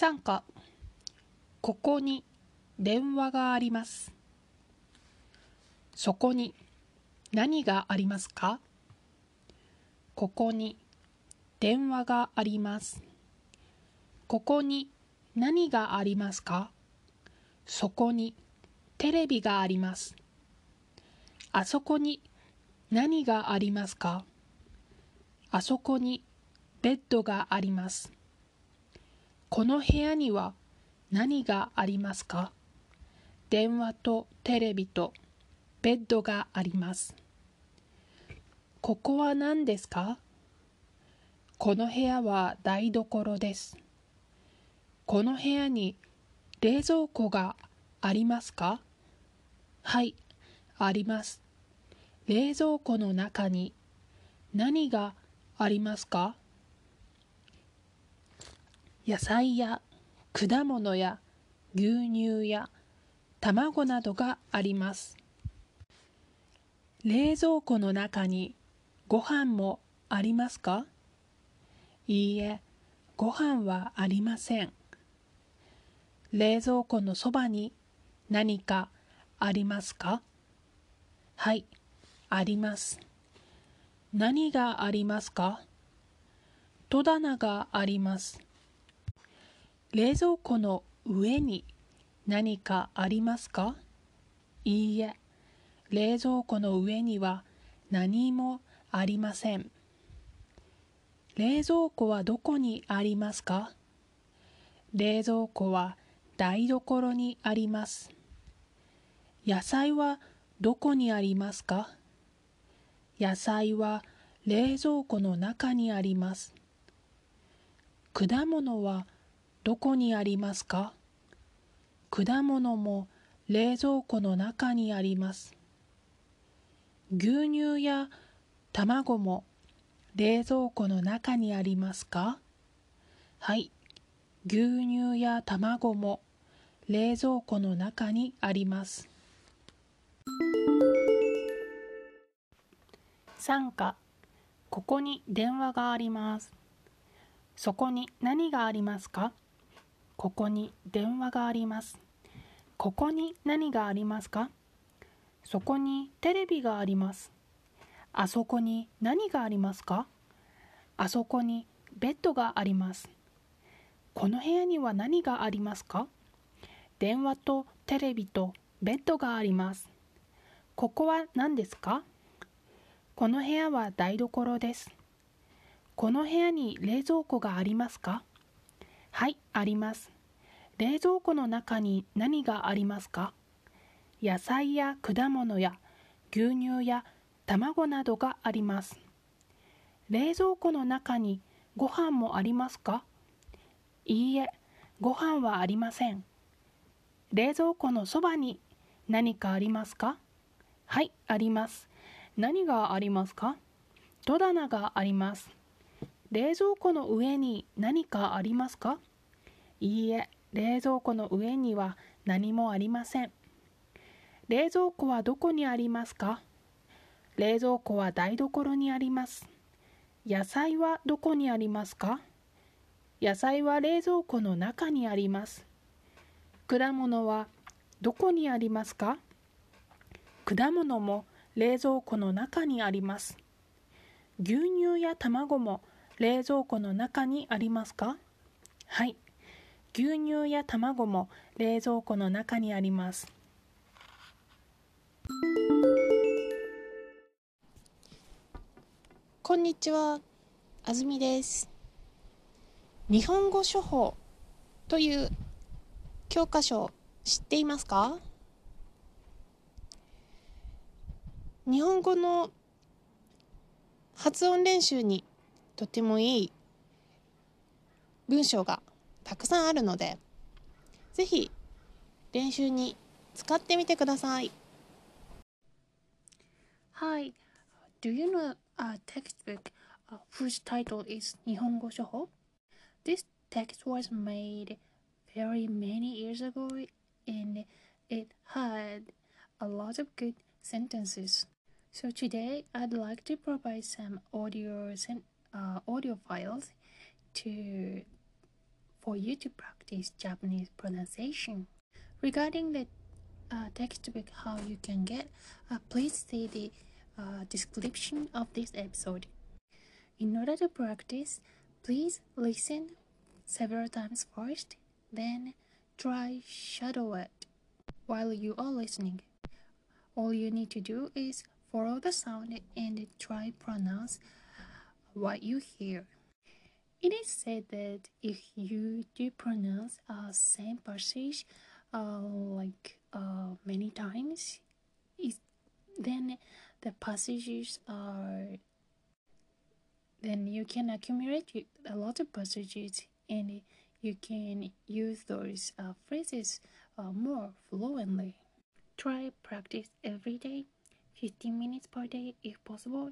参加。ここに電話があります。そこに何がありますか？ここに電話があります。ここに何がありますか？そこにテレビがあります。あそこに何がありますか？あそこにベッドがあります。この部屋には何がありますか？電話とテレビとベッドがあります。ここは何ですか？この部屋は台所です。この部屋に冷蔵庫がありますか？はいあります。冷蔵庫の中に何がありますか？野菜や果物や牛乳や卵などがあります。冷蔵庫の中にご飯もありますか？いいえご飯はありません。冷蔵庫のそばに何かありますか？はいあります。何がありますか？戸棚があります。冷蔵庫の上に何かありますか？いいえ、冷蔵庫の上には何もありません。冷蔵庫はどこにありますか？冷蔵庫は台所にあります。野菜はどこにありますか？野菜は冷蔵庫の中にあります。果物はどこにありますか？果物も冷蔵庫の中にあります。牛乳や卵も冷蔵庫の中にありますか？はい。牛乳や卵も冷蔵庫の中にあります。3課ここに電話があります。そこに何がありますか？ここに電話があります。ここに何がありますか？そこにテレビがあります。あそこに何がありますか？あそこにベッドがあります。この部屋には何がありますか？電話とテレビとベッドがあります。ここは何ですか？この部屋は台所です。この部屋に冷蔵庫がありますか？はい、あります。冷蔵庫の中に何がありますか？野菜や果物や牛乳や卵などがあります。冷蔵庫の中にご飯もありますか？いいえ、ご飯はありません。冷蔵庫のそばに何かありますか？はい、あります。何がありますか？戸棚があります。冷蔵庫の上に何かありますか？いいえ、冷蔵庫の上には何もありません。冷蔵庫はどこにありますか？冷蔵庫は台所にあります。野菜はどこにありますか？野菜は冷蔵庫の中にあります。果物はどこにありますか？果物も冷蔵庫の中にあります。牛乳や卵も冷蔵庫の中にありますか？はい。牛乳や卵も冷蔵庫の中にあります。こんにちは、あずみです。日本語処方という教科書知っていますか？日本語の発音練習にとてもいい文章がたくさんあるのでぜひ練習に使ってみてください。Hi, do you know a textbook whose title is 日本語処方 This text was made very many years ago and it had a lot of good sentences. So today I'd like to provide some audio sen uh, audio files to for you to practice Japanese pronunciation. Regarding the uh, textbook how you can get, uh, please see the uh, description of this episode. In order to practice, please listen several times first, then try shadow it while you are listening. All you need to do is follow the sound and try pronounce what you hear. It is said that if you do pronounce a same passage uh, like uh, many times, then the passages are then you can accumulate a lot of passages and you can use those uh, phrases uh, more fluently. Try practice every day, 15 minutes per day if possible,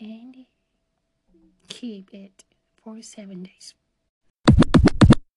and keep it seven days.